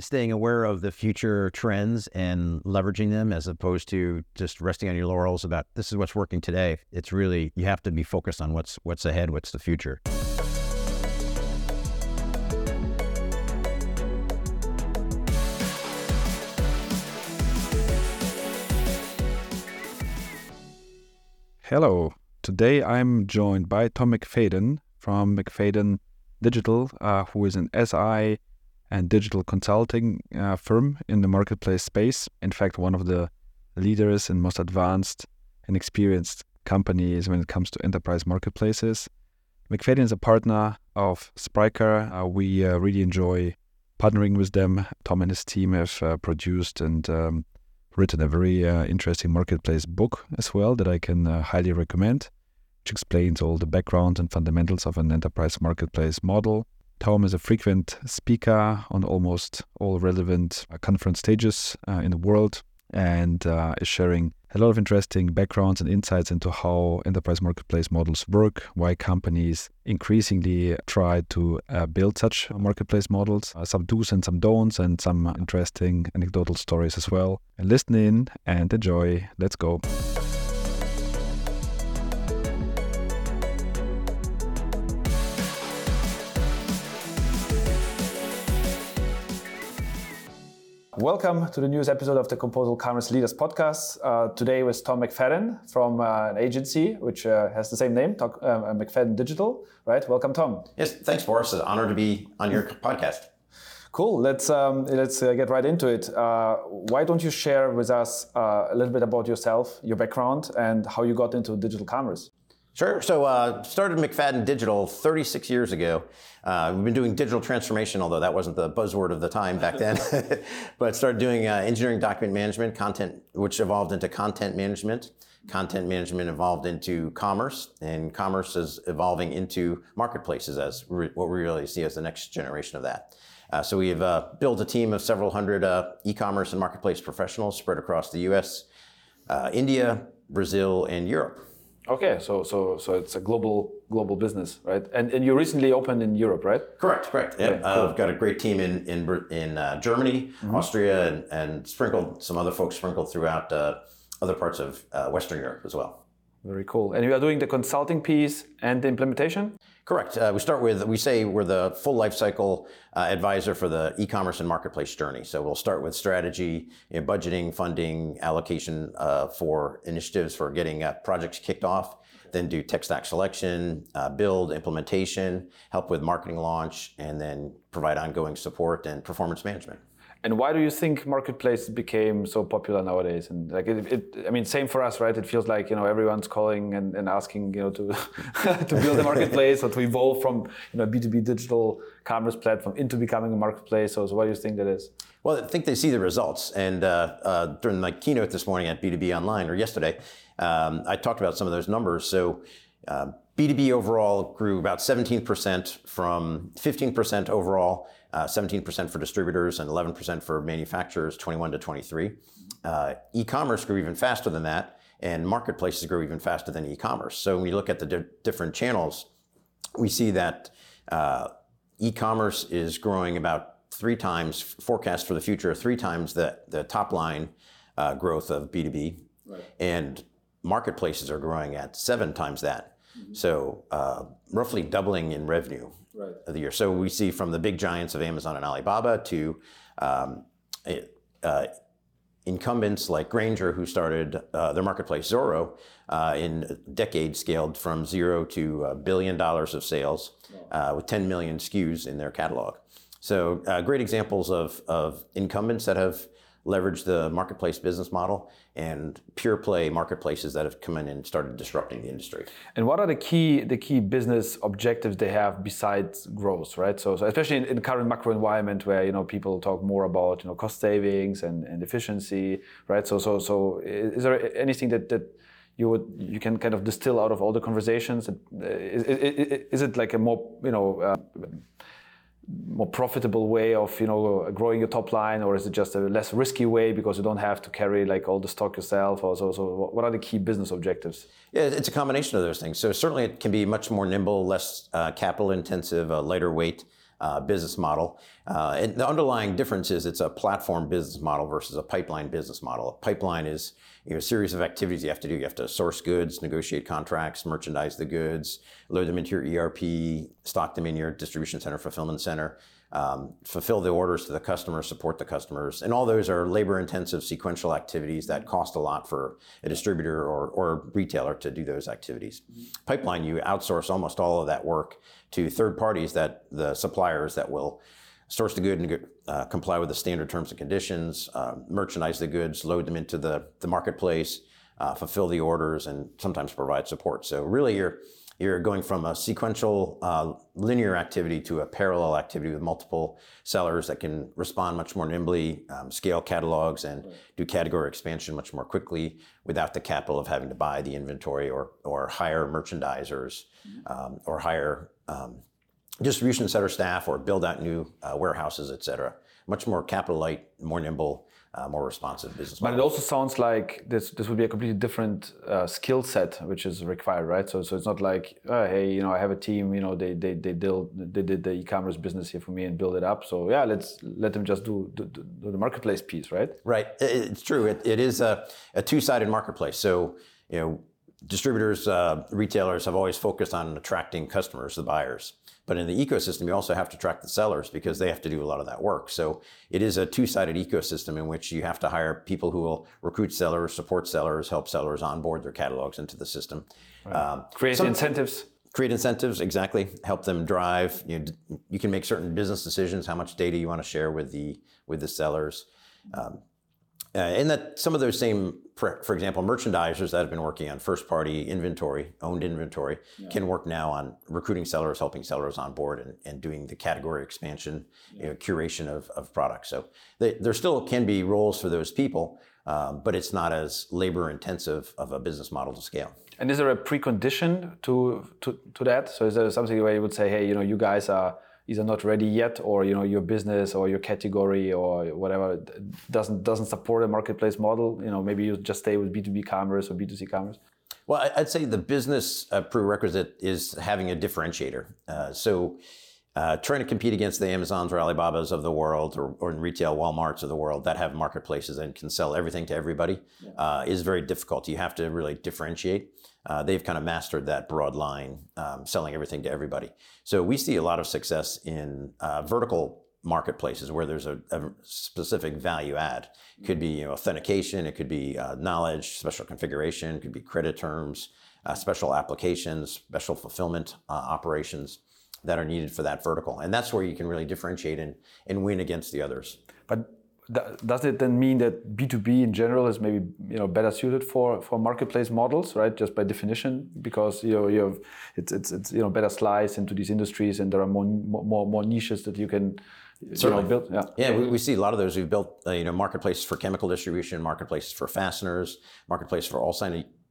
staying aware of the future trends and leveraging them as opposed to just resting on your laurels about this is what's working today. It's really you have to be focused on what's what's ahead, what's the future. Hello. Today I'm joined by Tom McFadyen from McFadyen Digital, uh, who is an SI and digital consulting uh, firm in the marketplace space. In fact, one of the leaders and most advanced and experienced companies when it comes to enterprise marketplaces. McFadyen is a partner of Spryker. Uh, we uh, really enjoy partnering with them. Tom and his team have uh, produced and um, written a very uh, interesting marketplace book as well that I can uh, highly recommend, which explains all the background and fundamentals of an enterprise marketplace model. Tom is a frequent speaker on almost all relevant uh, conference stages uh, in the world and uh, is sharing a lot of interesting backgrounds and insights into how enterprise marketplace models work, why companies increasingly try to uh, build such marketplace models, uh, some do's and some don'ts, and some interesting anecdotal stories as well. And listen in and enjoy. Let's go. Welcome to the newest episode of the Composable Commerce Leaders Podcast. Uh, today with Tom McFadyen from uh, an agency which uh, has the same name, Talk, uh, McFadyen Digital. Right? Welcome, Tom. Yes, thanks, Boris. It's an honor to be on your podcast. Cool. Let's um, let's uh, get right into it. Uh, why don't you share with us a little bit about yourself, your background, and how you got into digital commerce? Sure. So uh, started McFadyen Digital 36 years ago. Uh, we've been doing digital transformation, although that wasn't the buzzword of the time back then. but started doing uh, engineering document management, content, which evolved into content management. Content management evolved into commerce, and commerce is evolving into marketplaces as re- what we really see as the next generation of that. Uh, so we've uh, built a team of several hundred uh, e-commerce and marketplace professionals spread across the U.S., India, Brazil, and Europe. Okay, so so so it's a global global business, right? And and you recently opened in Europe, right? Correct, correct. Yeah, uh, cool. I've got a great team in in in uh, Germany, mm-hmm. Austria, and, and sprinkled some other folks sprinkled throughout uh, other parts of uh, Western Europe as well. Very cool. And you are doing the consulting piece and the implementation? Correct. Uh, we start with, we say we're the full life cycle uh, advisor for the e-commerce and marketplace journey. So we'll start with strategy, you know, budgeting, funding, allocation uh, for initiatives for getting uh, projects kicked off, then do tech stack selection, uh, build, implementation, help with marketing launch, and then provide ongoing support and performance management. And why do you think marketplace became so popular nowadays? And like it, it, I mean, same for us, right? It feels like you know everyone's calling and, and asking you know to to build a marketplace or to evolve from you know B two B digital commerce platform into becoming a marketplace. So, so why do you think that is? Well, I think they see the results. And uh, uh, during my keynote this morning at B2B Online or yesterday, um, I talked about some of those numbers. So. Uh, B2B overall grew about 17% from 15% overall, uh, 17% for distributors and 11% for manufacturers, 21 to 23. Uh, e-commerce grew even faster than that, and marketplaces grew even faster than e-commerce. So when you look at the di- different channels, we see that uh, e-commerce is growing about three times, forecast for the future, three times the, the top line uh, growth of B2B, right. and marketplaces are growing at seven times that. Mm-hmm. So uh, roughly doubling in revenue right. of the year. So we see from the big giants of Amazon and Alibaba to um, uh, incumbents like Grainger, who started uh, their marketplace Zoro uh, in decades, scaled from zero to a billion dollars of sales uh, with 10 million SKUs in their catalog. So uh, great examples of, of incumbents that have leverage the marketplace business model and pure play marketplaces that have come in and started disrupting the industry. And what are the key the key business objectives they have besides growth, right? So, so especially in, in the current macro environment where you know people talk more about you know cost savings and, and efficiency, right? So so so is there anything that that you would you can kind of distill out of all the conversations? Is, is, is it like a more you know uh, more profitable way of you know growing your top line or is it just a less risky way because you don't have to carry like all the stock yourself or so, so what are the key business objectives yeah it's a combination of those things so certainly it can be much more nimble less uh, capital intensive uh, lighter weight uh, business model. Uh, and the underlying difference is it's a platform business model versus a pipeline business model. A pipeline is you know, series of activities you have to do. You have to source goods, negotiate contracts, merchandise the goods, load them into your ERP, stock them in your distribution center, fulfillment center, um, fulfill the orders to the customers, support the customers. And all those are labor intensive sequential activities that cost a lot for a distributor or, or retailer to do those activities. Pipeline, you outsource almost all of that work to third parties that the suppliers that will source the good and uh, comply with the standard terms and conditions, uh, merchandise the goods, load them into the, the marketplace, uh, fulfill the orders, and sometimes provide support. So really, you're you're going from a sequential uh, linear activity to a parallel activity with multiple sellers that can respond much more nimbly, um, scale catalogs, and right. do category expansion much more quickly without the capital of having to buy the inventory or, or hire merchandisers mm-hmm. um, or hire um, distribution center staff or build out new uh, warehouses, et cetera. Much more capital light, more nimble, uh, more responsive business model. But it also sounds like this this would be a completely different uh, skill set which is required, right? So so it's not like oh, hey, you know, I have a team, you know, they they they build they did the e-commerce business here for me and build it up. So yeah, let's let them just do, do, do the marketplace piece, right? Right. It's true. It, it is a, a two-sided marketplace. So you know, distributors, uh, retailers have always focused on attracting customers, the buyers. But in the ecosystem, you also have to track the sellers because they have to do a lot of that work. So it is a two-sided ecosystem in which you have to hire people who will recruit sellers, support sellers, help sellers onboard their catalogs into the system. Right. Um, create some, incentives. Create incentives, exactly. Help them drive. You, you can make certain business decisions, how much data you want to share with the with the sellers. Um, uh, and that some of those same, for example, merchandisers that have been working on first party inventory, owned inventory, yeah. can work now on recruiting sellers, helping sellers on board, and, and doing the category expansion, yeah. you know, curation of, of products. So they, there still can be roles for those people, um, but it's not as labor intensive of a business model to scale. And is there a precondition to, to, to that? So is there something where you would say, hey, you know, you guys are either not ready yet or you know your business or your category or whatever doesn't doesn't support a marketplace model you know maybe you just stay with b2b commerce or b2c commerce. Well i'd say the business uh, prerequisite is having a differentiator. Uh, so uh, trying to compete against the Amazons or Alibabas of the world or, or in retail Walmarts of the world that have marketplaces and can sell everything to everybody yeah. uh, is very difficult. You have to really differentiate. Uh, they've kind of mastered that broad line, um, selling everything to everybody. So we see a lot of success in uh, vertical marketplaces where there's a, a, specific value add. It could be you know, authentication, it could be uh, knowledge, special configuration, it could be credit terms, uh, special applications, special fulfillment operations that are needed for that vertical. And that's where you can really differentiate and, and win against the others. But does it then mean that B2B in general is maybe you know better suited for, for marketplace models, right? Just by definition, because you know you have it's it's, it's you know better slice into these industries, and there are more more more niches that you can Certainly. You know, build. Yeah, yeah. We, we, see a lot of those. We've built uh, you know marketplaces for chemical distribution, marketplaces for fasteners, marketplace for all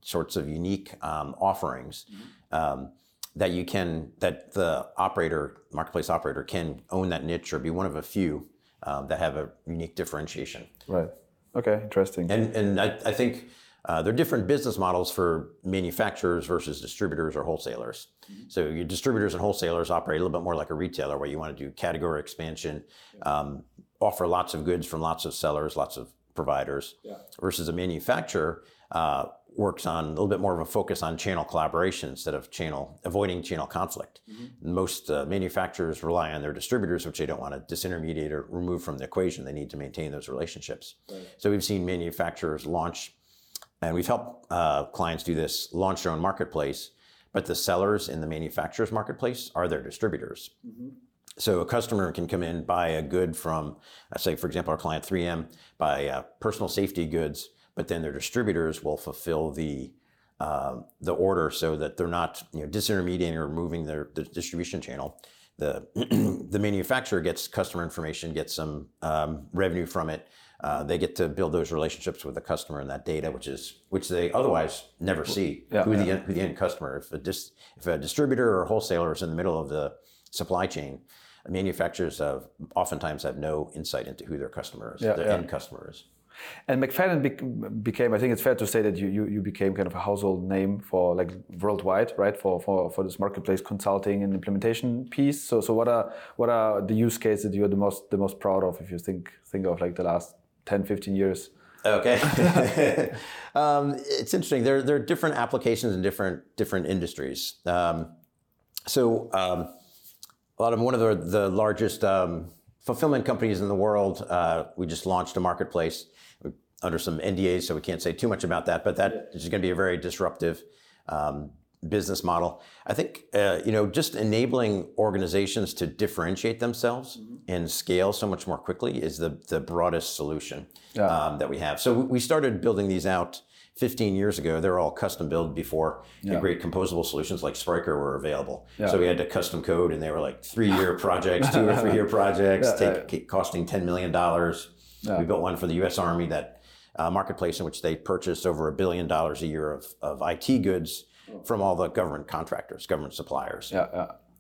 sorts of unique um, offerings. Mm-hmm. Um, that you can that the operator marketplace operator can own that niche or be one of a few um, that have a unique differentiation right okay interesting and and i, I think uh, there are different business models for manufacturers versus distributors or wholesalers. Mm-hmm. So your distributors and wholesalers operate a little bit more like a retailer, where you want to do category expansion, um, offer lots of goods from lots of sellers, lots of providers, yeah. versus a manufacturer uh, works on a little bit more of a focus on channel collaboration instead of channel avoiding channel conflict. Mm-hmm. Most uh, manufacturers rely on their distributors, which they don't want to disintermediate or remove from the equation. They need to maintain those relationships. Right. So we've seen manufacturers launch, and we've helped uh, clients do this, launch their own marketplace, but the sellers in the manufacturer's marketplace are their distributors. Mm-hmm. So a customer can come in, buy a good from, say, for example, our client 3M, buy uh, personal safety goods but then their distributors will fulfill the uh, the order so that they're not you know, disintermediating or moving their the distribution channel. The the manufacturer gets customer information, gets some um, revenue from it. Uh, they get to build those relationships with the customer and that data, which is which they otherwise never see. Yeah, who, yeah. The, who the end customer? If a, dis, if a distributor or wholesaler is in the middle of the supply chain, manufacturers have, oftentimes have no insight into who their customer is, yeah, their end customer is. And McFadyen bec- became, I think it's fair to say that you, you, you became kind of a household name for like worldwide, right? For, for, for this marketplace consulting and implementation piece. So, so what are, what are the use cases that you're the most, the most proud of if you think, think of like the last 10, 15 years? Okay. um, it's interesting. There, there are different applications in different, different industries. Um, so um, a lot of one of the, the largest um, fulfillment companies in the world, uh, we just launched a marketplace under some NDAs, so we can't say too much about that. But that is going to be a very disruptive um, business model. I think uh, you know just enabling organizations to differentiate themselves mm-hmm. and scale so much more quickly is the the broadest solution yeah. um, that we have. So we started building these out 15 years ago, they were all custom built before yeah. great composable solutions like Spryker were available. Yeah. So we had to custom code, and they were like three year projects, two or three year projects, yeah, take, costing $10 million. We built one for the US Army that uh, marketplace in which they purchased over a billion dollars a year of, of IT goods from all the government contractors, government suppliers,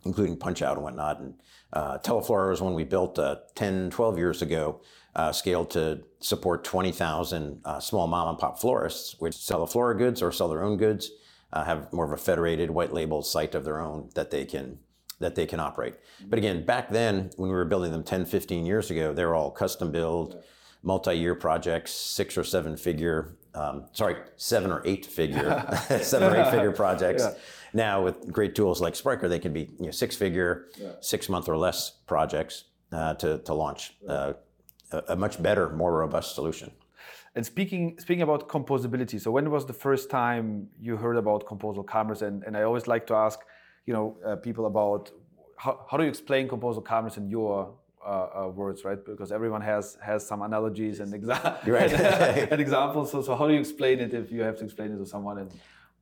including Punch Out and whatnot. And uh, Teleflora was one we built uh, 10, 12 years ago uh, scaled to support 20,000 uh, small mom and pop florists, which sell the flora goods or sell their own goods, uh, have more of a federated white label site of their own that they can that they can operate. But again, back then when we were building them 10, 15 years ago, they were all custom build, multi-year projects, six or seven figure, um, sorry, seven or eight figure, seven or eight figure projects. Yeah. Now with great tools like Spryker, they can be you know, six figure, yeah. six month or less projects uh, to, to launch uh, a, much better, more robust solution. And speaking speaking about composability, so when was the first time you heard about composable commerce? And, and I always like to ask, you know, uh, people about how, how do you explain composable commerce in your uh, uh, words, right? Because everyone has has some analogies and, exa- right. and examples. So, so how do you explain it if you have to explain it to someone? And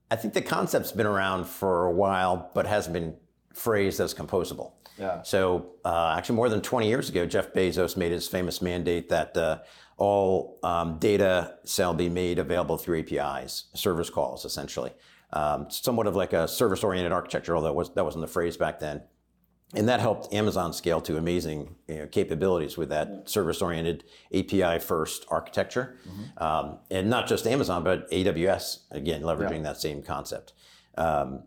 I think the concept's been around for a while, but hasn't been phrased as composable. Yeah. So uh, actually, more than 20 years ago, Jeff Bezos made his famous mandate that uh, all um, data shall be made available through APIs, service calls, essentially. Um, somewhat of like a service-oriented architecture, although was, that wasn't the phrase back then. And that helped Amazon scale to amazing you know, capabilities with that service-oriented API-first architecture, mm-hmm. um, and not just Amazon, but AWS again leveraging yeah. that same concept. Um,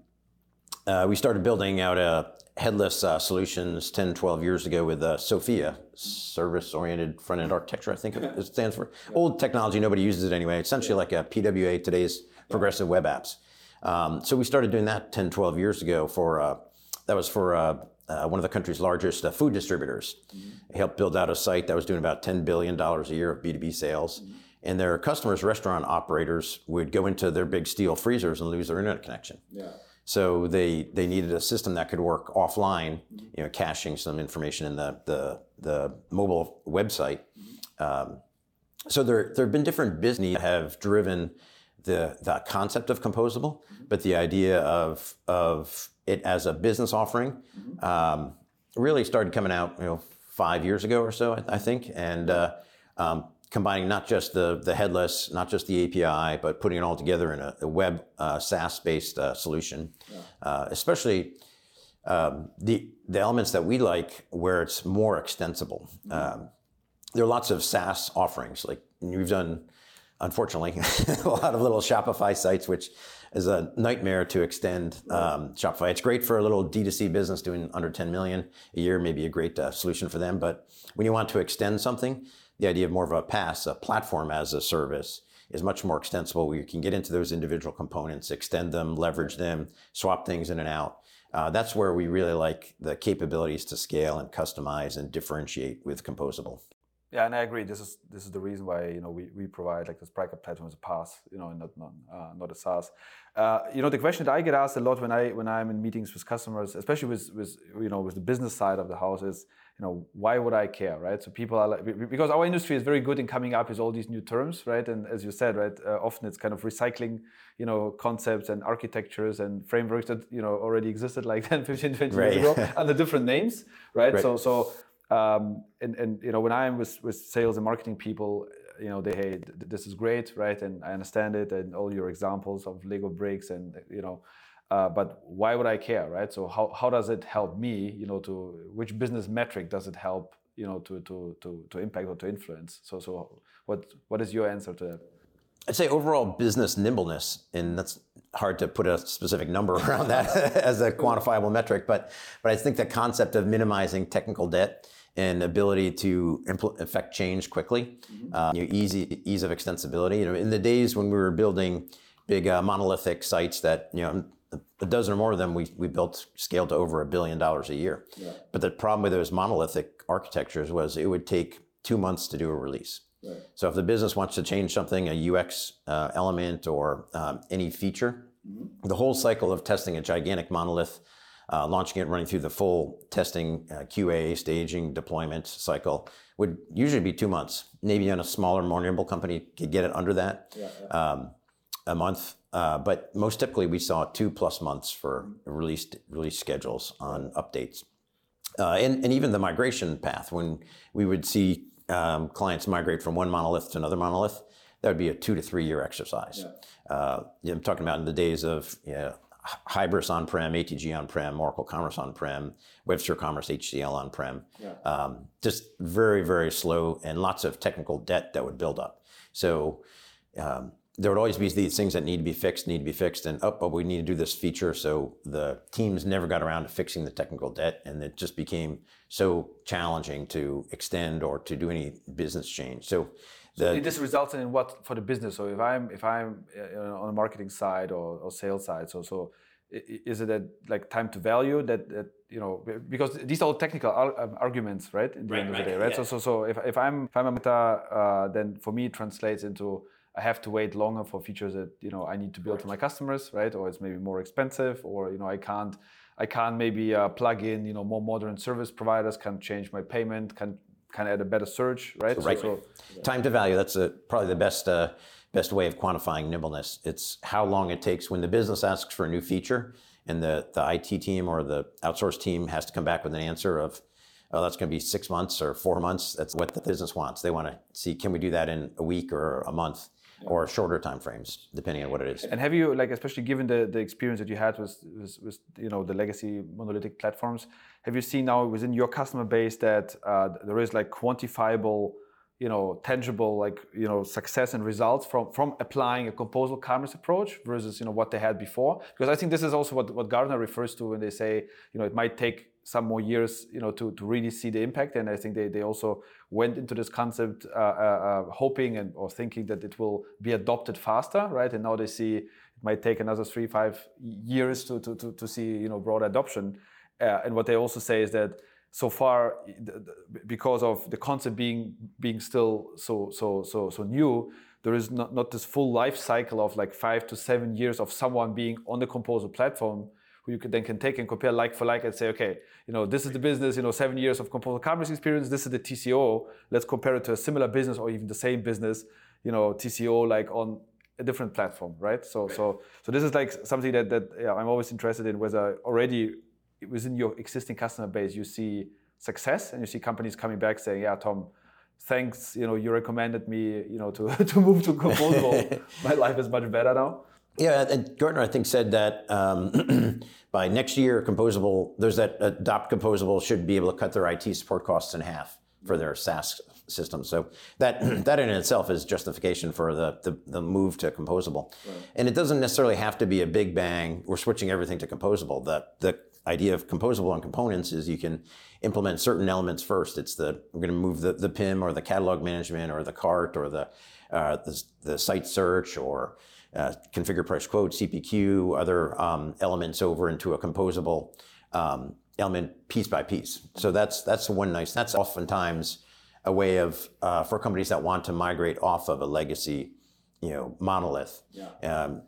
uh, we started building out a headless uh, solutions 10, 12 years ago with uh, SOFEA, service oriented front end architecture, I think it stands for. Old technology, nobody uses it anyway. Essentially like a PWA, today's progressive web apps. Um, so we started doing that 10, 12 years ago for, uh, that was for uh, uh, one of the country's largest uh, food distributors. Mm-hmm. helped build out a site that was doing about $10 billion a year of B2B sales. Mm-hmm. And their customers, restaurant operators, would go into their big steel freezers and lose their internet connection. Yeah. So they they needed a system that could work offline, you know, caching some information in the the, the mobile website. Um, so there there have been different business that have driven the the concept of composable, but the idea of of it as a business offering um, really started coming out, you know, five years ago or so, I, I think, and. Uh, um, combining not just the, the headless, not just the API, but putting it all together in a, a web uh, SaaS-based uh, solution. Yeah. Uh, especially um, the the elements that we like, where it's more extensible. Mm-hmm. Um, there are lots of SaaS offerings. Like we've done, unfortunately, a lot of little Shopify sites, which is a nightmare to extend um, Shopify. It's great for a little D2C business doing under 10 million a year, maybe a great uh, solution for them. But when you want to extend something, the idea of more of a pass, a platform as a service, is much more extensible where you can get into those individual components, extend them, leverage them, swap things in and out. Uh, that's where we really like the capabilities to scale and customize and differentiate with composable. Yeah, and I agree. This is this is the reason why you know we, we provide like this Spryker platform as a pass, you know, not not, uh, not a SaaS. Uh, you know, the question that I get asked a lot when I when I'm in meetings with customers, especially with with you know with the business side of the house, is you know, why would I care, right? So people are like, because our industry is very good in coming up with all these new terms, right? And as you said, right, uh, often it's kind of recycling, you know, concepts and architectures and frameworks that, you know, already existed like 10, 15, 20 right. years ago under different names, right? right. So, so, um, and, and, you know, when I'm with, with sales and marketing people, you know, they, hey, this is great, right? And I understand it and all your examples of Lego bricks and, you know, uh, but why would I care, right? So how, how does it help me, you know, to which business metric does it help you know to to to, to impact or to influence. So so what what is your answer to that? I'd say overall business nimbleness, and that's hard to put a specific number around that as a quantifiable metric, but but I think the concept of minimizing technical debt and ability to impl- affect change quickly, mm-hmm. uh, you know, easy ease of extensibility. You know, in the days when we were building big uh, monolithic sites that you know a dozen or more of them we, we built scaled to over a billion dollars a year. Yeah. But the problem with those monolithic architectures was it would take two months to do a release. Right. So if the business wants to change something, a UX uh, element or um, any feature, mm-hmm. the whole cycle of testing a gigantic monolith, uh, launching it, running through the full testing, uh, QA, staging, deployment cycle would usually be two months. Maybe on a smaller, more nimble company could get it under that. Yeah, yeah. Um, a month, uh, but most typically we saw two plus months for release release schedules on updates, uh, and and even the migration path when we would see um, clients migrate from one monolith to another monolith, that would be a two to three year exercise. Yeah. Uh, I'm talking about in the days of you know, Hybris on-prem, ATG on-prem, Oracle Commerce on-prem, WebSphere Commerce HCL on-prem. Yeah. Um, just very, very slow and lots of technical debt that would build up. So um, there would always be these things that need to be fixed, need to be fixed, and oh, but we need to do this feature. So the teams never got around to fixing the technical debt, and it just became so challenging to extend or to do any business change. So, the, so this resulted in what for the business? So if I'm if I'm uh, on the marketing side or, or sales side, so so is it a like time to value that, that you know because these are all technical um, arguments right in the right, end of the day right yeah. so so so if, if i'm if i'm a meta uh, then for me it translates into I have to wait longer for features that you know I need to build for my customers, right? Or it's maybe more expensive, or you know I can't I can't maybe uh, plug in you know more modern service providers can change my payment, can can add a better search, right? Right. So, so, Time to value. That's a, probably the best uh, best way of quantifying nimbleness. It's how long it takes when the business asks for a new feature, and the the IT team or the outsource team has to come back with an answer of oh, that's going to be six months or four months. That's what the business wants. They want to see, can we do that in a week or a month? Or shorter time frames, depending on what it is. And have you, like, especially given the, the experience that you had with, with, with you know the legacy monolithic platforms, have you seen now within your customer base that uh, there is like quantifiable, you know, tangible like you know success and results from from applying a composable commerce approach versus you know what they had before? Because I think this is also what what Gartner refers to when they say you know it might take some more years, you know, to, to really see the impact. And I think they, they also went into this concept uh, uh, uh, hoping and or thinking that it will be adopted faster, right? And now they see it might take another three, five years to, to, to, to see, you know, broad adoption. Uh, and what they also say is that so far, because of the concept being being still so so so so new, there is not, not this full life cycle of like five to seven years of someone being on the Composer platform who you can, then can take and compare like for like and say, okay, you know, this is the business, you know, seven years of composable commerce experience. This is the TCO. Let's compare it to a similar business or even the same business, you know, TCO like on a different platform, right? So, right. so, so this is like something that that yeah, I'm always interested in. Whether already within your existing customer base you see success and you see companies coming back saying, yeah, Tom, thanks, you know, you recommended me, you know, to to move to composable. My life is much better now. Yeah, and Gartner, I think, said that um, by next year, composable, there's that adopt composable should be able to cut their IT support costs in half for their SaaS system. So that that in itself is justification for the the, the move to composable. Right. And it doesn't necessarily have to be a big bang. We're switching everything to composable. The the idea of composable on components is you can implement certain elements first. It's the we're going to move the, the PIM or the catalog management or the cart or the uh, the, the site search or uh, configure price quote, CPQ, other um, elements over into a composable um, element piece by piece. So that's that's one nice. That's oftentimes a way of uh, for companies that want to migrate off of a legacy, you know, monolith. Yeah. Um,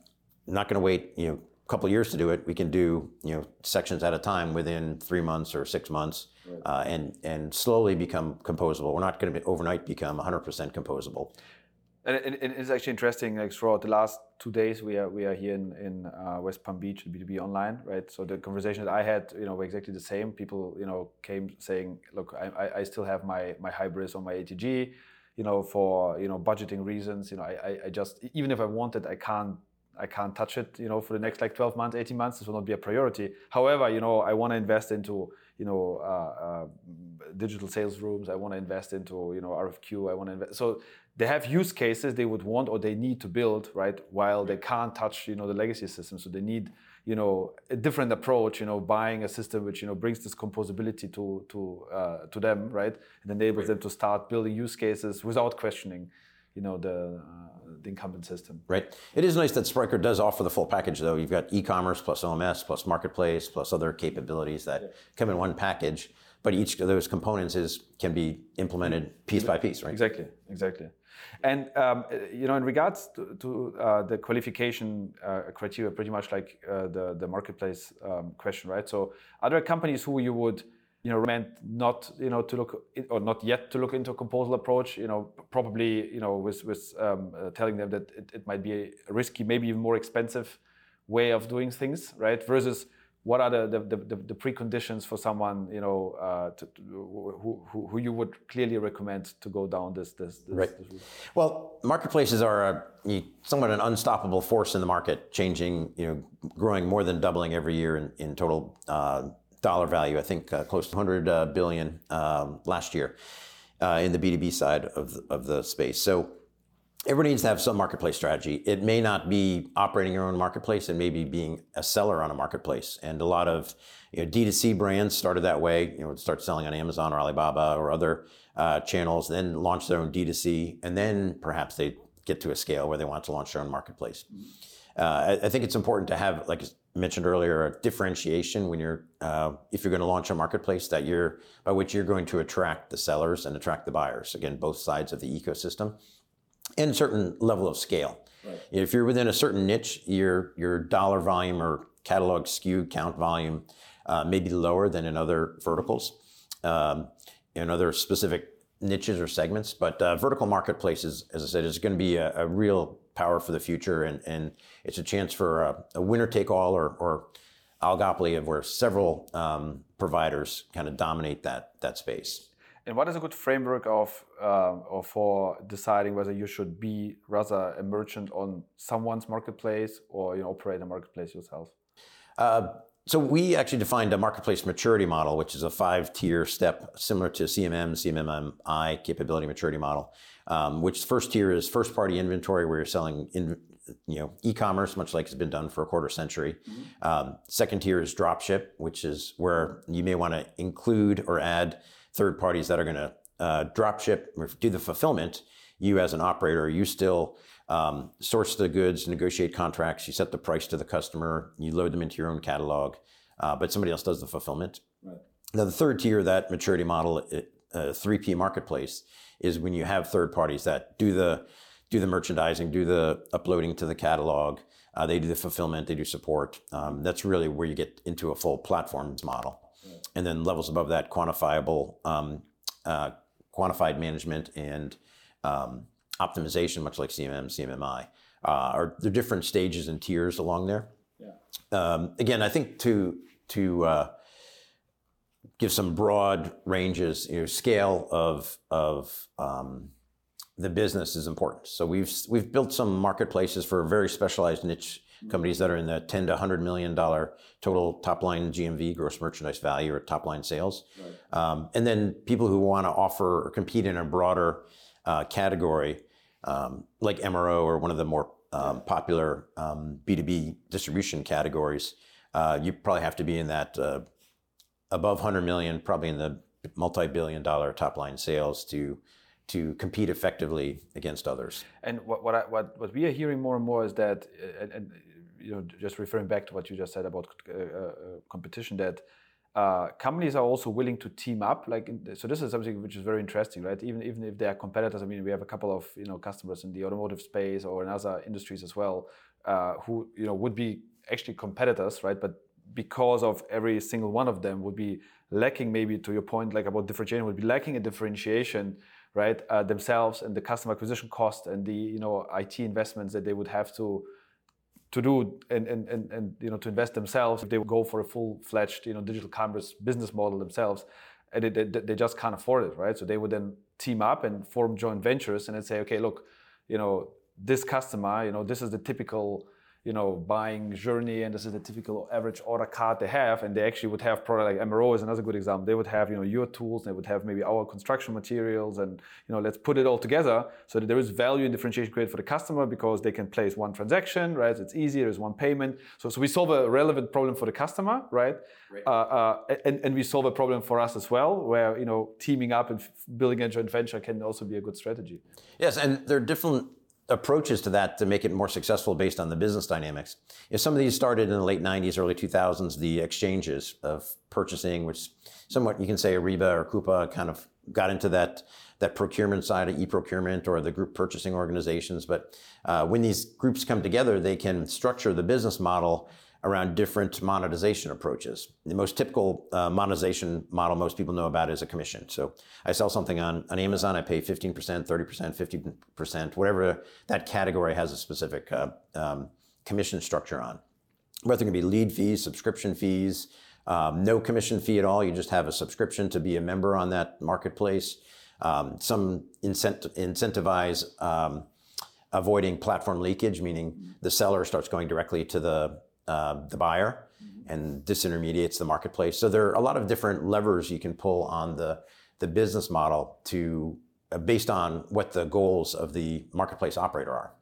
not going to wait, you know, couple years to do it. We can do you know sections at a time within three months or six months, right. uh, and and slowly become composable. We're not going to overnight become 100% composable. And, it's actually interesting. Like throughout the last two days, we are we are here in in uh, West Palm Beach, B two B online, right? So the conversation that I had, you know, were exactly the same. People, you know, came saying, "Look, I, I still have my my Hybris on my ATG, you know, for you know budgeting reasons. You know, I, I just even if I wanted, I can't I can't touch it, you know, for the next like 12 months, 18 months. This will not be a priority. However, you know, I want to invest into, you know, uh, uh, digital sales rooms. I want to invest into you know RFQ. I want to invest. So they have use cases they would want or they need to build right while they can't touch you know the legacy system. So they need you know a different approach. You know, buying a system which you know brings this composability to to uh, to them right and enables right. them to start building use cases without questioning you know the uh, the incumbent system. Right. It is nice that Spryker does offer the full package, though. You've got e-commerce plus OMS plus marketplace plus other capabilities that yeah. come in one package. But each of those components is can be implemented piece by piece, right? Exactly. Exactly. And um, you know, in regards to, to uh, the qualification uh, criteria, pretty much like uh, the the marketplace um, question, right? So, are there companies who you would you know, meant not, you know, to look or not yet to look into a composable approach. You know, probably, you know, with with um, uh, telling them that it, it might be a risky, maybe even more expensive way of doing things, right? Versus what are the the, the, the preconditions for someone, you know, uh, to, to, who, who, who you would clearly recommend to go down this this, this right. This well, marketplaces are a, somewhat an unstoppable force in the market, changing, you know, growing more than doubling every year in in total. Uh, dollar value, I think uh, close to 100 uh, billion um, last year uh, in the B2B side of the, of the space. So everybody needs to have some marketplace strategy. It may not be operating your own marketplace, it may be being a seller on a marketplace. And a lot of you know, D2C brands started that way, you know, start selling on Amazon or Alibaba or other uh, channels, then launch their own D2C, and then perhaps they get to a scale where they want to launch their own marketplace. Uh, I, I think it's important to have, like mentioned earlier, a differentiation when you're, uh, if you're going to launch a marketplace that you're, by which you're going to attract the sellers and attract the buyers. Again, both sides of the ecosystem and a certain level of scale. Right. If you're within a certain niche, your, your dollar volume or catalog SKU count volume uh, may be lower than in other verticals, um, in other specific niches or segments. But uh, vertical marketplaces, as I said, is going to be a, a real power for the future, and, and it's a chance for a, a winner take all or, or oligopoly of where several um, providers kind of dominate that that space. And what is a good framework of uh, for deciding whether you should be rather a merchant on someone's marketplace or you know, operate a marketplace yourself? Uh, so we actually defined a marketplace maturity model, which is a five-tier step similar to CMM, CMMI capability maturity model. Um, which first tier is first-party inventory, where you're selling in, you know e-commerce, much like it's been done for a quarter century. Mm-hmm. Um, second tier is dropship, which is where you may want to include or add third parties that are going to uh, dropship or do the fulfillment. You as an operator, you still um, source the goods, negotiate contracts, you set the price to the customer, you load them into your own catalog, uh, but somebody else does the fulfillment. Right. Now, the third tier, of that maturity model, it, uh, 3P marketplace, is when you have third parties that do the do the merchandising, do the uploading to the catalog. Uh, they do the fulfillment, they do support. Um, that's really where you get into a full platforms model. Right. And then levels above that, quantifiable, um, uh, quantified management and um, optimization, much like CMM, CMMI, uh, are the different stages and tiers along there. Yeah. Um, again, I think to to uh, give some broad ranges, you know, scale of of um, the business is important. So we've we've built some marketplaces for very specialized niche companies that are in the 10 to 100 million dollar total top line GMV, gross merchandise value, or top line sales. Right. Um, and then people who want to offer or compete in a broader uh, category um, like MRO or one of the more um, popular um, B2B distribution categories, uh, you probably have to be in that uh, above 100 million, probably in the multi-billion dollar top line sales to to compete effectively against others. And what what, I, what, what we are hearing more and more is that, uh, and, and, you know, just referring back to what you just said about uh, uh, competition, that uh, companies are also willing to team up. Like, so this is something which is very interesting, right? Even even if they are competitors. I mean, we have a couple of you know customers in the automotive space or in other industries as well, uh, who you know would be actually competitors, right? But because of every single one of them would be lacking, maybe to your point, like about differentiation, would be lacking a differentiation, right? Uh, themselves and the customer acquisition cost and the you know IT investments that they would have to to do and, and, and, and you know to invest themselves if they go for a full-fledged you know digital commerce business model themselves and they, they, they just can't afford it right? So they would then team up and form joint ventures and then say okay look you know this customer you know this is the typical you know, buying journey and this is the typical average order card they have, and they actually would have product like MRO is another good example. They would have, you know, your tools, they would have maybe our construction materials, and you know, let's put it all together so that there is value and differentiation created for the customer because they can place one transaction, right? It's easier, there's one payment. So, so we solve a relevant problem for the customer, right? right. Uh, uh, and, and we solve a problem for us as well, where you know, teaming up and building a joint venture can also be a good strategy. Yes, and there are different approaches to that to make it more successful based on the business dynamics. If some of these started in the late 90s, early 2000s, the exchanges of purchasing, which somewhat you can say Ariba or Coupa kind of got into that that procurement side of e-procurement or the group purchasing organizations. But uh, when these groups come together, they can structure the business model around different monetization approaches. The most typical uh, monetization model most people know about is a commission. So I sell something on, on Amazon, I pay 15%, 30%, 50%, whatever that category has a specific uh, um, commission structure on. Whether it can be lead fees, subscription fees, um, no commission fee at all, you just have a subscription to be a member on that marketplace. Um, some incent- incentivize um, avoiding platform leakage, meaning the seller starts going directly to the uh, the buyer and disintermediates the marketplace. So there are a lot of different levers you can pull on the, the business model to uh, based on what the goals of the marketplace operator are.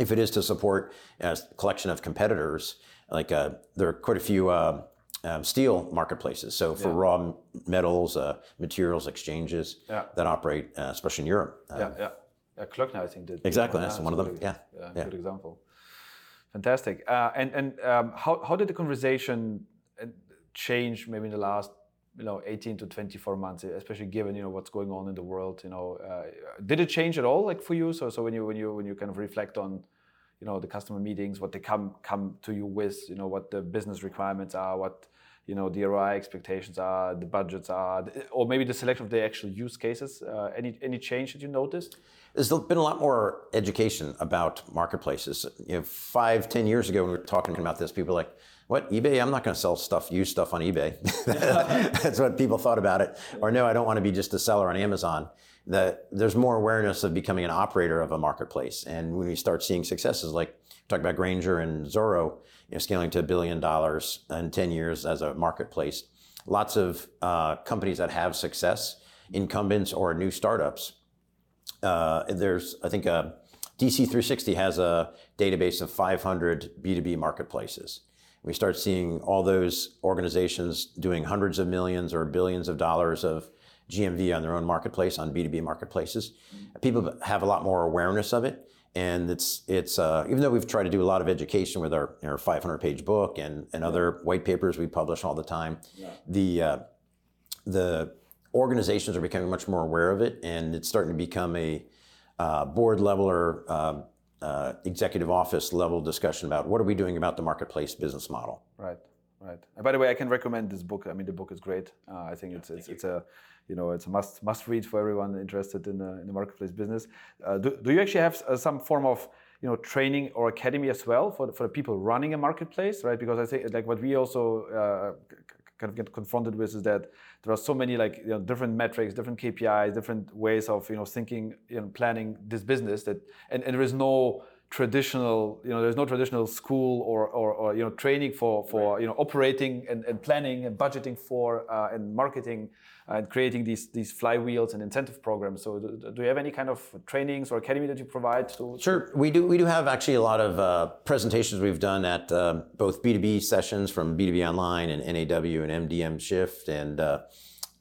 If it is to support a collection of competitors, like uh, there are quite a few uh, um, steel marketplaces. So for yeah. raw metals, uh, materials exchanges yeah. that operate, uh, especially in Europe. Um, yeah, yeah. Yeah, Klöckner, I think, did. Exactly, that's one of them. Yeah, yeah, yeah. good example. Fantastic. Uh, and and um, how, how did the conversation uh, change maybe in the last you know 18 to 24 months, especially given you know what's going on in the world? You know, uh, did it change at all like for you? So so when you when you when you kind of reflect on you know the customer meetings, what they come come to you with, you know what the business requirements are, what you know the ROI expectations are, the budgets are, or maybe the selection of the actual use cases. Uh, any any change that you noticed? There's been a lot more education about marketplaces. You know, five, ten years ago when we were talking about this, people were like, "What eBay? I'm not going to sell stuff, used stuff on eBay." That's what people thought about it. Or no, I don't want to be just a seller on Amazon. That there's more awareness of becoming an operator of a marketplace, and when we start seeing successes like talk about Grainger and Zoro, you know, scaling to a billion dollars in 10 years as a marketplace. Lots of uh, companies that have success, incumbents or new startups, uh, there's, I think, uh, DC360 has a database of 500 B2B marketplaces. We start seeing all those organizations doing hundreds of millions or billions of dollars of GMV on their own marketplace, on B2B marketplaces. People have a lot more awareness of it. And it's, it's uh, even though we've tried to do a lot of education with our, our 500 page book and, and other white papers we publish all the time, yeah. the, uh, the organizations are becoming much more aware of it, and it's starting to become a uh, board level or uh, uh, executive office level discussion about what are we doing about the marketplace business model. Right, right. And by the way, I can recommend this book. I mean, the book is great. Uh, I think it's it's, it's a you know it's a must must read for everyone interested in the, in the marketplace business. Uh, do, do you actually have uh, some form of you know training or academy as well for the, for the people running a marketplace, right? Because I think like what we also kind of get confronted with is that there are so many like you know, different metrics, different KPIs, different ways of you know thinking, you know, planning this business that, and, and there is no traditional, you know, there's no traditional school or, or, or you know training for for right. you know operating and, and planning and budgeting for uh, and marketing and creating these these flywheels and incentive programs. So, do, do, you have any kind of trainings or academy that you provide? To, sure, we do. We do have actually a lot of uh, presentations we've done at uh, both B two B sessions from B two B Online and NAW and MDM Shift and uh,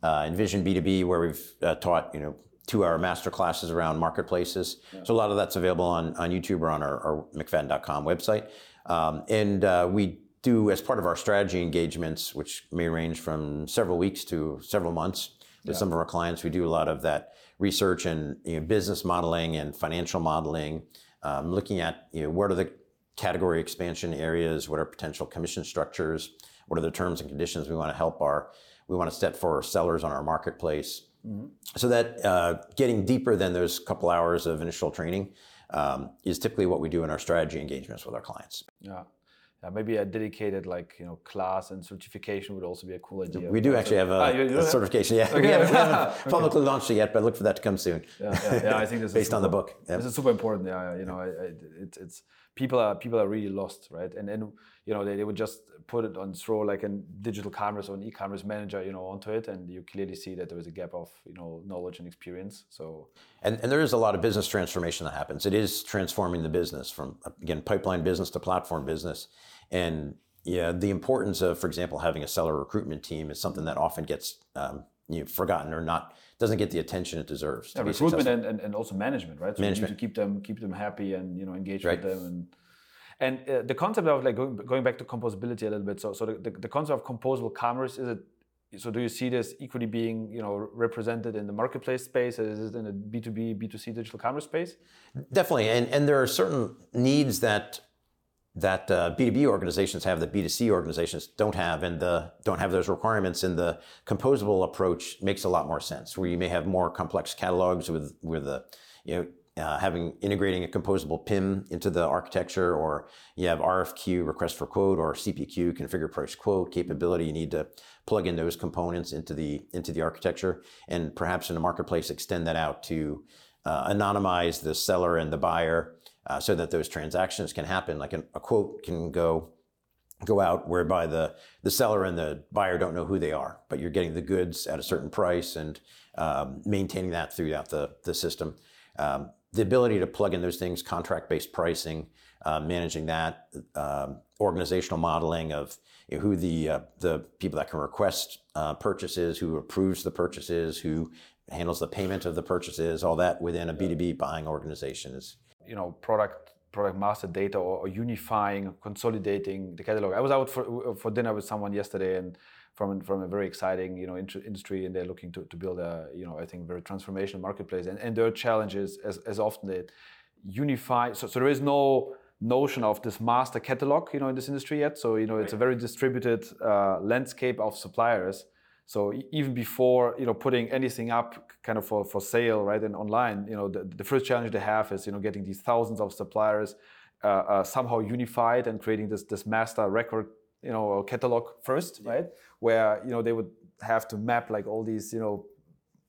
uh, Envision B two B, where we've uh, taught you know two hour master classes around marketplaces. Yeah. So a lot of that's available on on YouTube or on our, our McFadyen.com website. Um, and uh, we do as part of our strategy engagements, which may range from several weeks to several months with yeah. some of our clients. We do a lot of that research and you know, business modeling and financial modeling, um, looking at you know, what are the category expansion areas, what are potential commission structures, what are the terms and conditions we want to help our, we want to set for our sellers on our marketplace. Mm-hmm. So that uh, getting deeper than those couple hours of initial training um, is typically what we do in our strategy engagements with our clients. Yeah. Yeah, maybe a dedicated like you know class and certification would also be a cool idea. We do actually have a, Ah, you do a certification. Yeah, we haven't, we haven't publicly launched it yet, but look for that to come soon. yeah, yeah, yeah, I think this is based on the book. Yeah. This is super important. Yeah, yeah, you know, I, I, it's it's people are people are really lost, right? And then you know they, they would just put it on throw like a digital commerce or an e-commerce manager, you know, onto it, and you clearly see that there is a gap of you know knowledge and experience. So And, and there is a lot of business transformation that happens. It is transforming the business from, again, pipeline business to platform business. And yeah, the importance of, for example, having a seller recruitment team is something that often gets um, you know, forgotten or not, doesn't get the attention it deserves. yeah, recruitment and, and, and also management, right? So you Management. need to keep them keep them happy and you know engage Right. with them and. And uh, the concept of like going, going back to composability a little bit. So, so the, the, the concept of composable commerce is it so do you see this equally being you know represented in the marketplace space as is it in the b2b b2c digital commerce space Definitely, and and there are certain needs that that uh, B2B organizations have that B2C organizations don't have, and the don't have those requirements. And the composable approach makes a lot more sense, where you may have more complex catalogs with with the you know. Uh, having integrating a composable PIM into the architecture, or you have RFQ request for quote or CPQ configure price quote capability. You need to plug in those components into the into the architecture, and perhaps in the marketplace extend that out to uh, anonymize the seller and the buyer uh, so that those transactions can happen. Like an, a quote can go go out whereby the the seller and the buyer don't know who they are, but you're getting the goods at a certain price and um, maintaining that throughout the the system. Um, the ability to plug in those things, contract-based pricing, uh, managing that, um, organizational modeling of you know, who the uh, the people that can request uh, purchases, who approves the purchases, who handles the payment of the purchases, all that within a B2B buying organization is you know product product master data or, or unifying consolidating the catalog. I was out for for dinner with someone yesterday and from from a very exciting you know industry and they're looking to, to build a you know i think very transformational marketplace. And, and their challenge is as, as often they unify. So, so there is no notion of this master catalog you know in this industry yet. So you know it's a very distributed uh, landscape of suppliers. So even before you know putting anything up kind of for, for sale right and online you know the, the first challenge they have is you know getting these thousands of suppliers uh, uh, somehow unified and creating this this master record you know catalog first right? Where you know they would have to map like all these you know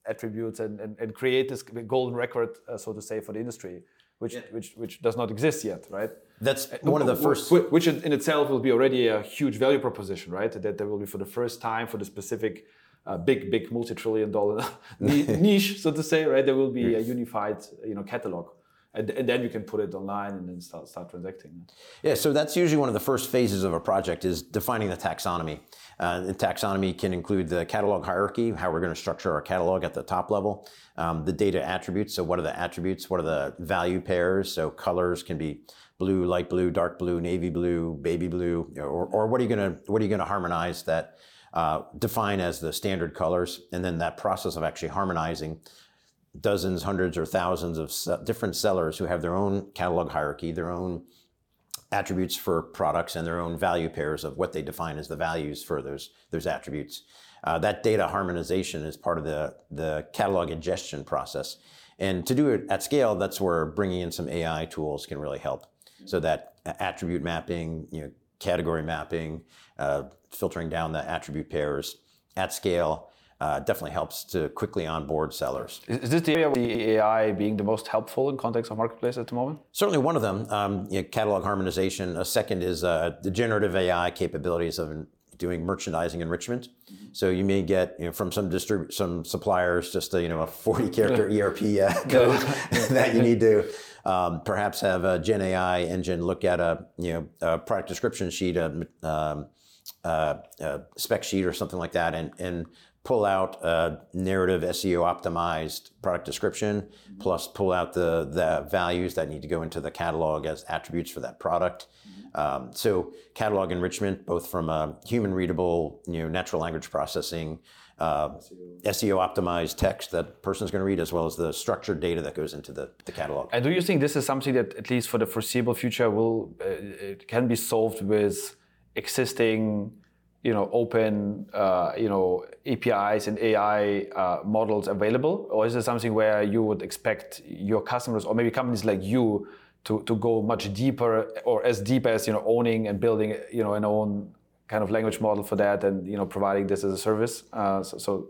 attributes and, and, and create this golden record uh, so to say for the industry which which which does not exist yet right? That's one of the first which in itself will be already a huge value proposition, right? That there will be for the first time for the specific uh, big, big multi-trillion dollar niche, so to say, right? There will be a unified, you know, catalog, and, and then you can put it online and then start start transacting. Yeah, so that's usually one of the first phases of a project is defining the taxonomy. Uh, the taxonomy can include the catalog hierarchy, how we're going to structure our catalog at the top level, um, the data attributes. So, what are the attributes? What are the value pairs? So, colors can be blue, light blue, dark blue, navy blue, baby blue, or, or what are you going to what are you going to harmonize that uh, define as the standard colors, and then that process of actually harmonizing dozens, hundreds, or thousands of se- different sellers who have their own catalog hierarchy, their own attributes for products and their own value pairs of what they define as the values for those those attributes. Uh, that data harmonization is part of the the catalog ingestion process, and to do it at scale, that's where bringing in some AI tools can really help. So that attribute mapping, you know, category mapping, uh, filtering down the attribute pairs at scale. Uh, definitely helps to quickly onboard sellers. Is, is this the area where the AI being the most helpful in context of marketplace at the moment? Certainly one of them, um, you know, catalog harmonization. A second is uh, the generative AI capabilities of doing merchandising enrichment. So you may get you know, from some distrib- some suppliers just a, you know a 40 character ERP uh, code that you need to um, perhaps have a Gen AI engine look at a you know a product description sheet, a, um, uh, a spec sheet or something like that, and and pull out a narrative SEO optimized product description, plus pull out the the values that need to go into the catalog as attributes for that product. Um, so catalog enrichment, both from a human readable, you know, natural language processing, uh, SEO optimized text that person's going to read, as well as the structured data that goes into the, the catalog. And do you think this is something that, at least for the foreseeable future, will uh, it can be solved with existing, you know, open, uh, you know, APIs and AI uh, models available, or is it something where you would expect your customers or maybe companies like you to, to go much deeper or as deep as you know owning and building you know an own kind of language model for that and you know providing this as a service. Uh, so, so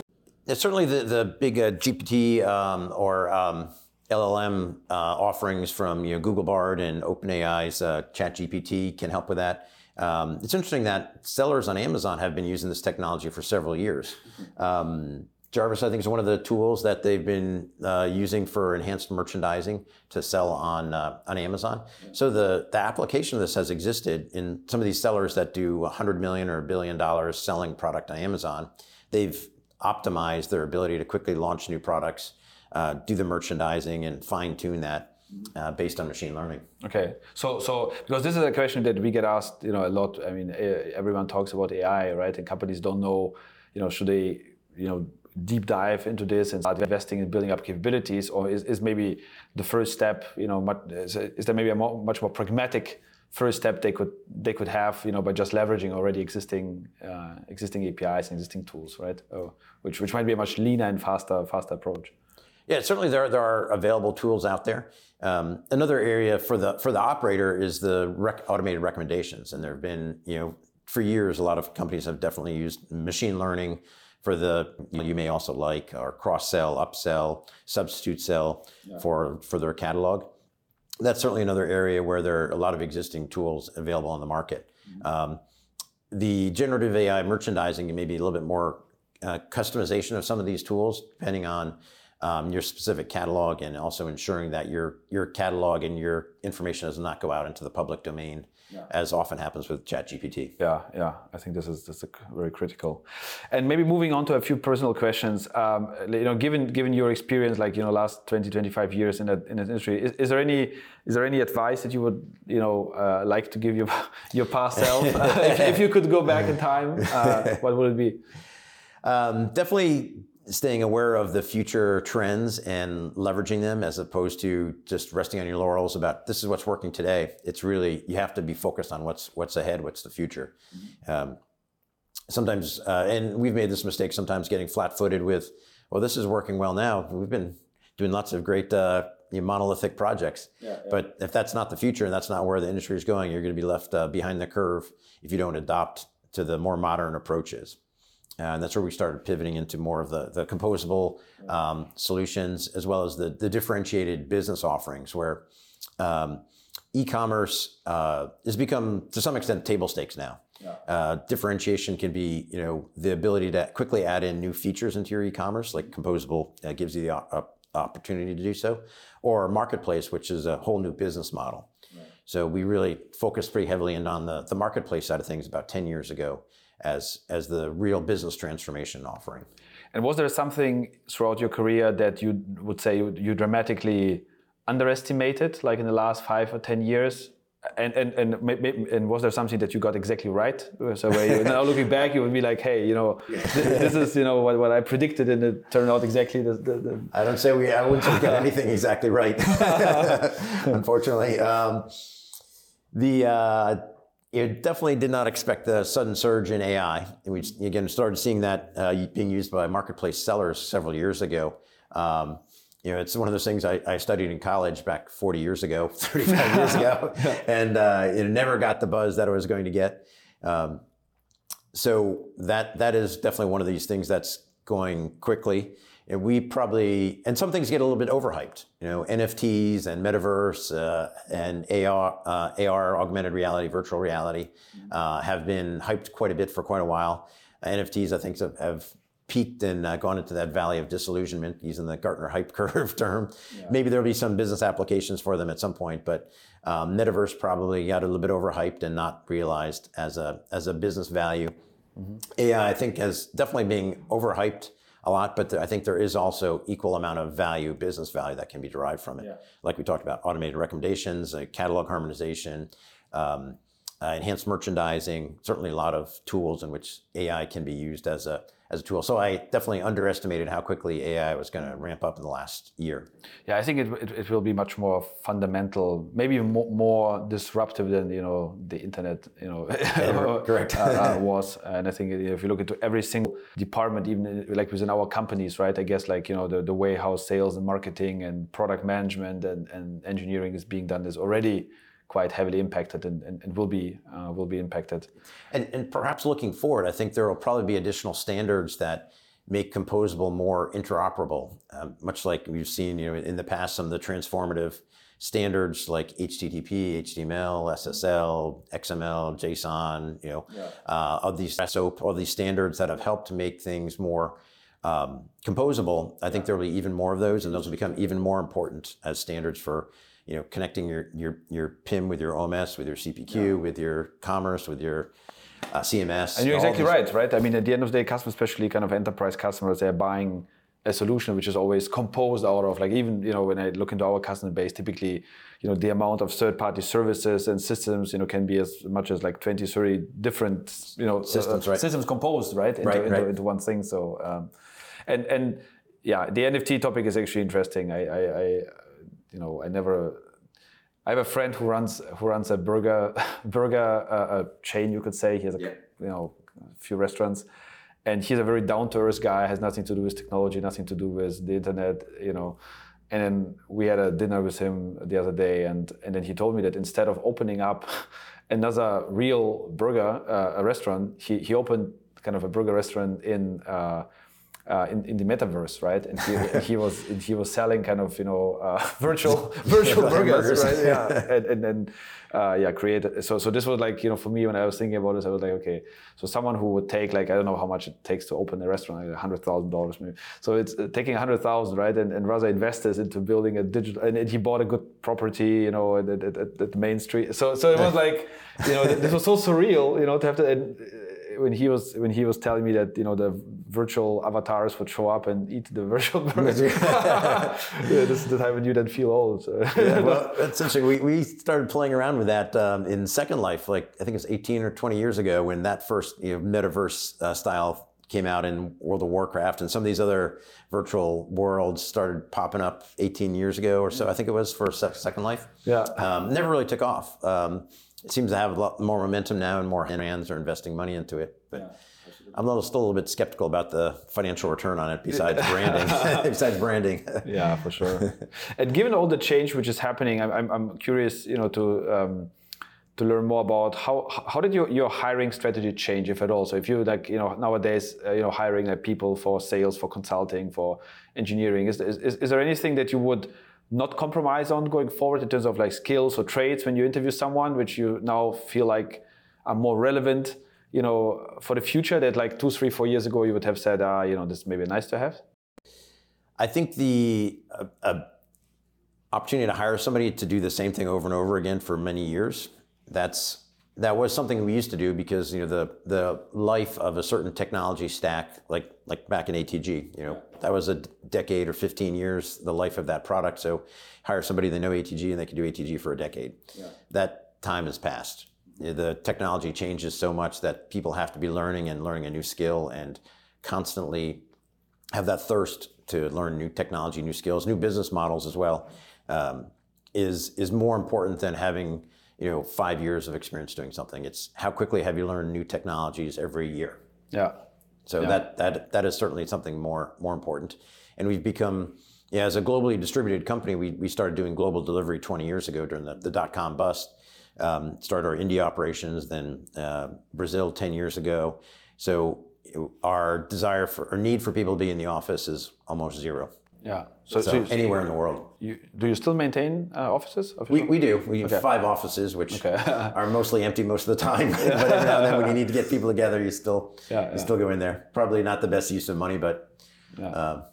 certainly the the big uh, GPT um, or um, LLM uh, offerings from you know Google Bard and OpenAI's uh, ChatGPT can help with that. Um, it's interesting that sellers on Amazon have been using this technology for several years. Um, Jarvis, I think, is one of the tools that they've been uh, using for enhanced merchandising to sell on uh, on Amazon. So the the application of this has existed in some of these sellers that do 100 million or a billion dollars selling product on Amazon. They've optimized their ability to quickly launch new products, uh, do the merchandising, and fine tune that. Uh, based on machine learning. Okay, so so because this is a question that we get asked, you know, a lot. I mean, everyone talks about AI, right? And companies don't know, you know, should they, you know, deep dive into this and start investing in building up capabilities, or is, is maybe the first step, you know, much, is, there maybe a more, much more pragmatic first step they could they could have, you know, by just leveraging already existing uh, existing APIs and existing tools, right? Uh, which which might be a much leaner and faster faster approach. Yeah, certainly there, there are available tools out there. Um, another area for the for the operator is the rec- automated recommendations, and there have been you know for years a lot of companies have definitely used machine learning for the you, know, you may also like or cross sell, upsell, substitute sell yeah. for for their catalog. That's certainly another area where there are a lot of existing tools available on the market. Mm-hmm. Um, the generative AI merchandising may be a little bit more uh, customization of some of these tools depending on um, your specific catalog and also ensuring that your your catalog and your information does not go out into the public domain yeah. as often happens with ChatGPT. Yeah, yeah, I think this is this is very critical. And maybe moving on to a few personal questions. Um, you know, given given your experience, like you know, last 20, 25 years in that in that industry, is, is there any is there any advice that you would you know uh, like to give your your past self if, if, you could go back in time? Uh, what would it be? Um, definitely staying aware of the future trends and leveraging them as opposed to just resting on your laurels about this is what's working today. It's really you have to be focused on what's what's ahead, what's the future. Mm-hmm. Um, sometimes, uh, and we've made this mistake sometimes getting flat-footed with, well, this is working well now. We've been doing lots of great uh, monolithic projects, yeah, yeah. but if that's not the future and that's not where the industry is going, you're going to be left uh, behind the curve if you don't adopt to the more modern approaches. And that's where we started pivoting into more of the, the composable um, solutions as well as the, the differentiated business offerings where um, e-commerce uh, has become to some extent table stakes now. Yeah. Uh, differentiation can be, you know, the ability to quickly add in new features into your e-commerce, like composable uh, gives you the uh, opportunity to do so, or marketplace, which is a whole new business model. Right. So we really focused pretty heavily in on the, the marketplace side of things about 10 years ago as as the real business transformation offering. And was there something throughout your career that you would say you, you dramatically underestimated, like in the last five or ten years? And, and and and was there something that you got exactly right? So where you, now looking back, you would be like, hey, you know, this, this is you know what, what I predicted, and it turned out exactly the. the, the... I don't say we. I wouldn't say get anything exactly right, unfortunately. Um, the uh, you definitely did not expect the sudden surge in AI. We again started seeing that uh, being used by marketplace sellers several years ago. Um, you know, it's one of those things I, I, studied in college back 40 years ago, 35 years ago, and uh, it never got the buzz that it was going to get. Um, so that that is definitely one of these things that's going quickly and we probably and some things get a little bit overhyped. You know, NFTs and metaverse uh, and AR, uh, AR, augmented reality, virtual reality, uh, have been hyped quite a bit for quite a while. NFTs, I think, have, have peaked and uh, gone into that valley of disillusionment, using the Gartner hype curve term. Yeah. Maybe there'll be some business applications for them at some point, but um, metaverse probably got a little bit overhyped and not realized as a as a business value. Mm-hmm. AI, I think, has definitely being overhyped a lot, but I think there is also equal amount of value, business value that can be derived from it. Yeah. Like we talked about automated recommendations, uh, catalog harmonization, um, uh, enhanced merchandising, certainly a lot of tools in which AI can be used as a as a tool. So I definitely underestimated how quickly AI was going to ramp up in the last year. Yeah, I think it, it, it will be much more fundamental, maybe more, more, disruptive than you know the internet, you know, yeah, correct uh, was. And I think if you look into every single department, even like within our companies, right? I guess like you know the, the way how sales and marketing and product management and, and engineering is being done is already quite heavily impacted and, and, and will be uh, will be impacted. And, and perhaps looking forward, I think there will probably be additional standards that make composable more interoperable, um, much like we've seen you know in the past some of the transformative standards like HTTP, HTML, SSL, XML, JSON, you know, yeah. uh, of these SOAP, all these standards that have helped to make things more um, composable. I think there will be even more of those, and those will become even more important as standards for you know, connecting your your your PIM with your OMS, with your CPQ, yeah. with your commerce, with your uh, CMS. And you're exactly right, right? I mean, at the end of the day, customers, especially kind of enterprise customers, they're buying a solution which is always composed out of like even you know when I look into our customer base, typically you know the amount of third-party services and systems you know can be as much as like 20, 30 different you know systems, uh, right. systems composed right into, right, into, right. into one thing. So um, and and yeah, the NFT topic is actually interesting. I, I, I you know, I never. I have a friend who runs who runs a burger burger uh, a chain, you could say. He has a yeah. you know a few restaurants, and he's a very down to earth guy. Has nothing to do with technology, nothing to do with the internet, you know. And then we had a dinner with him the other day, and and then he told me that instead of opening up another real burger uh, a restaurant, he he opened kind of a burger restaurant in. Uh, uh, in, in the metaverse, right? And he, he was he was selling kind of you know uh, virtual virtual burgers, burgers, right? Yeah, and, and then uh, yeah, created. So so this was like you know for me when I was thinking about this, I was like, okay, so someone who would take like I don't know how much it takes to open a restaurant, like hundred thousand dollars maybe. So it's uh, taking a hundred thousand, right? And, and rather invest this into building a digital. And, and he bought a good property, you know, at, at, at, at the main street. So so it was like you know this was so surreal, you know, to have to. And, when he was when he was telling me that you know the virtual avatars would show up and eat the virtual burger, yeah, this is the time when you then feel old. So. yeah, well, that's interesting. We, we started playing around with that um, in Second Life, like I think it's 18 or 20 years ago, when that first you know, metaverse uh, style came out in World of Warcraft, and some of these other virtual worlds started popping up 18 years ago or so. I think it was for Second Life. Yeah, um, never really took off. Um, it seems to have a lot more momentum now, and more hands are investing money into it. But yeah, I'm a little, still a little bit skeptical about the financial return on it. Besides branding, besides branding. yeah, for sure. and given all the change which is happening, I'm, I'm curious, you know, to um, to learn more about how how did your, your hiring strategy change, if at all. So if you like, you know, nowadays, uh, you know, hiring like people for sales, for consulting, for engineering, is, is is there anything that you would not compromise on going forward in terms of like skills or traits when you interview someone which you now feel like are more relevant you know for the future that like two three four years ago you would have said ah you know this may be nice to have i think the uh, uh, opportunity to hire somebody to do the same thing over and over again for many years that's that was something we used to do because you know the the life of a certain technology stack, like like back in ATG, you know, that was a decade or 15 years the life of that product. So hire somebody they know ATG and they can do ATG for a decade. Yeah. That time has passed. The technology changes so much that people have to be learning and learning a new skill and constantly have that thirst to learn new technology, new skills, new business models as well. Um, is is more important than having you know, five years of experience doing something. It's how quickly have you learned new technologies every year. Yeah. So yeah. that that that is certainly something more more important. And we've become, yeah, as a globally distributed company, we, we started doing global delivery 20 years ago during the, the dot com bust. Um, started our India operations, then uh, Brazil 10 years ago. So our desire for or need for people to be in the office is almost zero. Yeah. So, so, so anywhere in the world. You, do you still maintain uh, offices? We, we do. We have okay. five offices, which okay. are mostly empty most of the time. but every now and then, when you need to get people together, you still yeah, you yeah. still go in there. Probably not the best use of money, but. Yeah. Uh,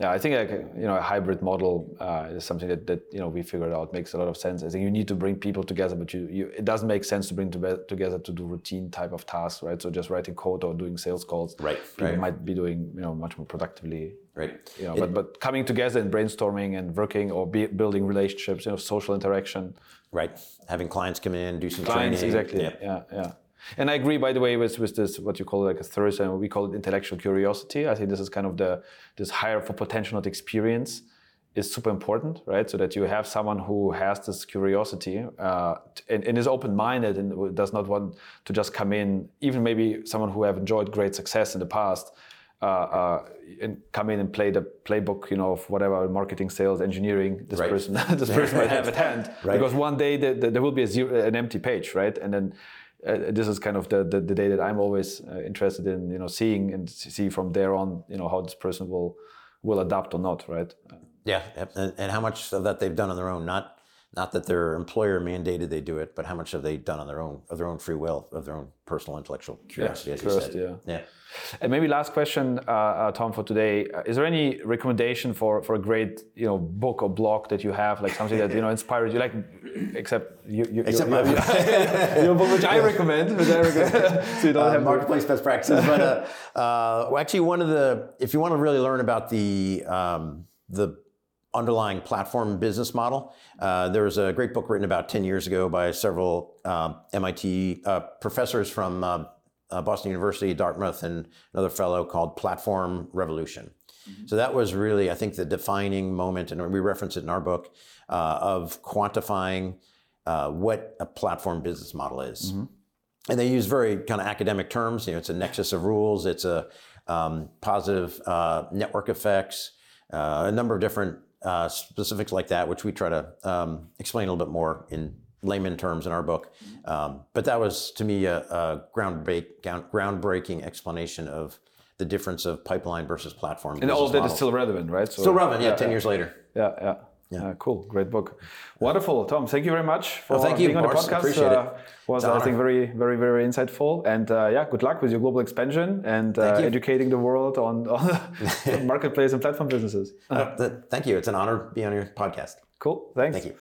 yeah, I think like you know a hybrid model uh, is something that, that you know we figured out makes a lot of sense. I think you need to bring people together, but you, you it doesn't make sense to bring to together to do routine type of tasks, right? So just writing code or doing sales calls, right? People right. might be doing you know much more productively, right? You know, it, but but coming together and brainstorming and working or be, building relationships, you know, social interaction, right? Having clients come in, do some clients, training, exactly, yeah, yeah. yeah. And I agree, by the way, with, with this what you call like a thirst, and we call it intellectual curiosity. I think this is kind of the this higher for potential, not experience, is super important, right? So that you have someone who has this curiosity uh, and, and, is open-minded and does not want to just come in, even maybe someone who have enjoyed great success in the past, uh, uh, and come in and play the playbook, you know, of whatever marketing, sales, engineering this right. person this person might have at hand. Right. Because one day the, the, there will be a zero, an empty page, right? And then uh, this is kind of the, the, the day that I'm always uh, interested in, you know, seeing and see from there on, you know, how this person will will adapt or not, right? Yeah, and, and how much of that they've done on their own, not not that their employer mandated they do it, but how much have they done on their own of their own free will, of their own personal intellectual curiosity, yeah, as first, you said. Yeah. yeah. And maybe last question, uh, uh, Tom, for today: Is there any recommendation for, for a great you know book or blog that you have, like something that you know inspired you, like except you, you except you, my you, your book, which I recommend, which I recommend. so you don't uh, have marketplace best practices, but uh, uh, well, actually, one of the if you want to really learn about the um, the underlying platform business model. Uh, there was a great book written about 10 years ago by several um, MIT uh, professors from uh, uh, Boston University, Dartmouth, and another fellow called Platform Revolution. Mm-hmm. So that was really, I think, the defining moment, and we reference it in our book, uh, of quantifying uh, what a platform business model is. Mm-hmm. And they use very kind of academic terms. You know, it's a nexus of rules. It's a um, positive uh, network effects. Uh, a number of different uh, specifics like that, which we try to um, explain a little bit more in layman terms in our book. Um, but that was to me a, a groundbreak, groundbreaking explanation of the difference of pipeline versus platform. And all of that models. is still relevant, right? So, still relevant, yeah, yeah 10 years later. Yeah, yeah. Yeah. Uh, cool, great book. Wonderful, Tom. Thank you very much for well, thank you, being on the podcast. Appreciate uh, it. Was I think very, very, very insightful. And uh, yeah, good luck with your global expansion and uh, educating the world on, on marketplace and platform businesses. thank you. It's an honor to be on your podcast. Cool. Thanks. Thank you.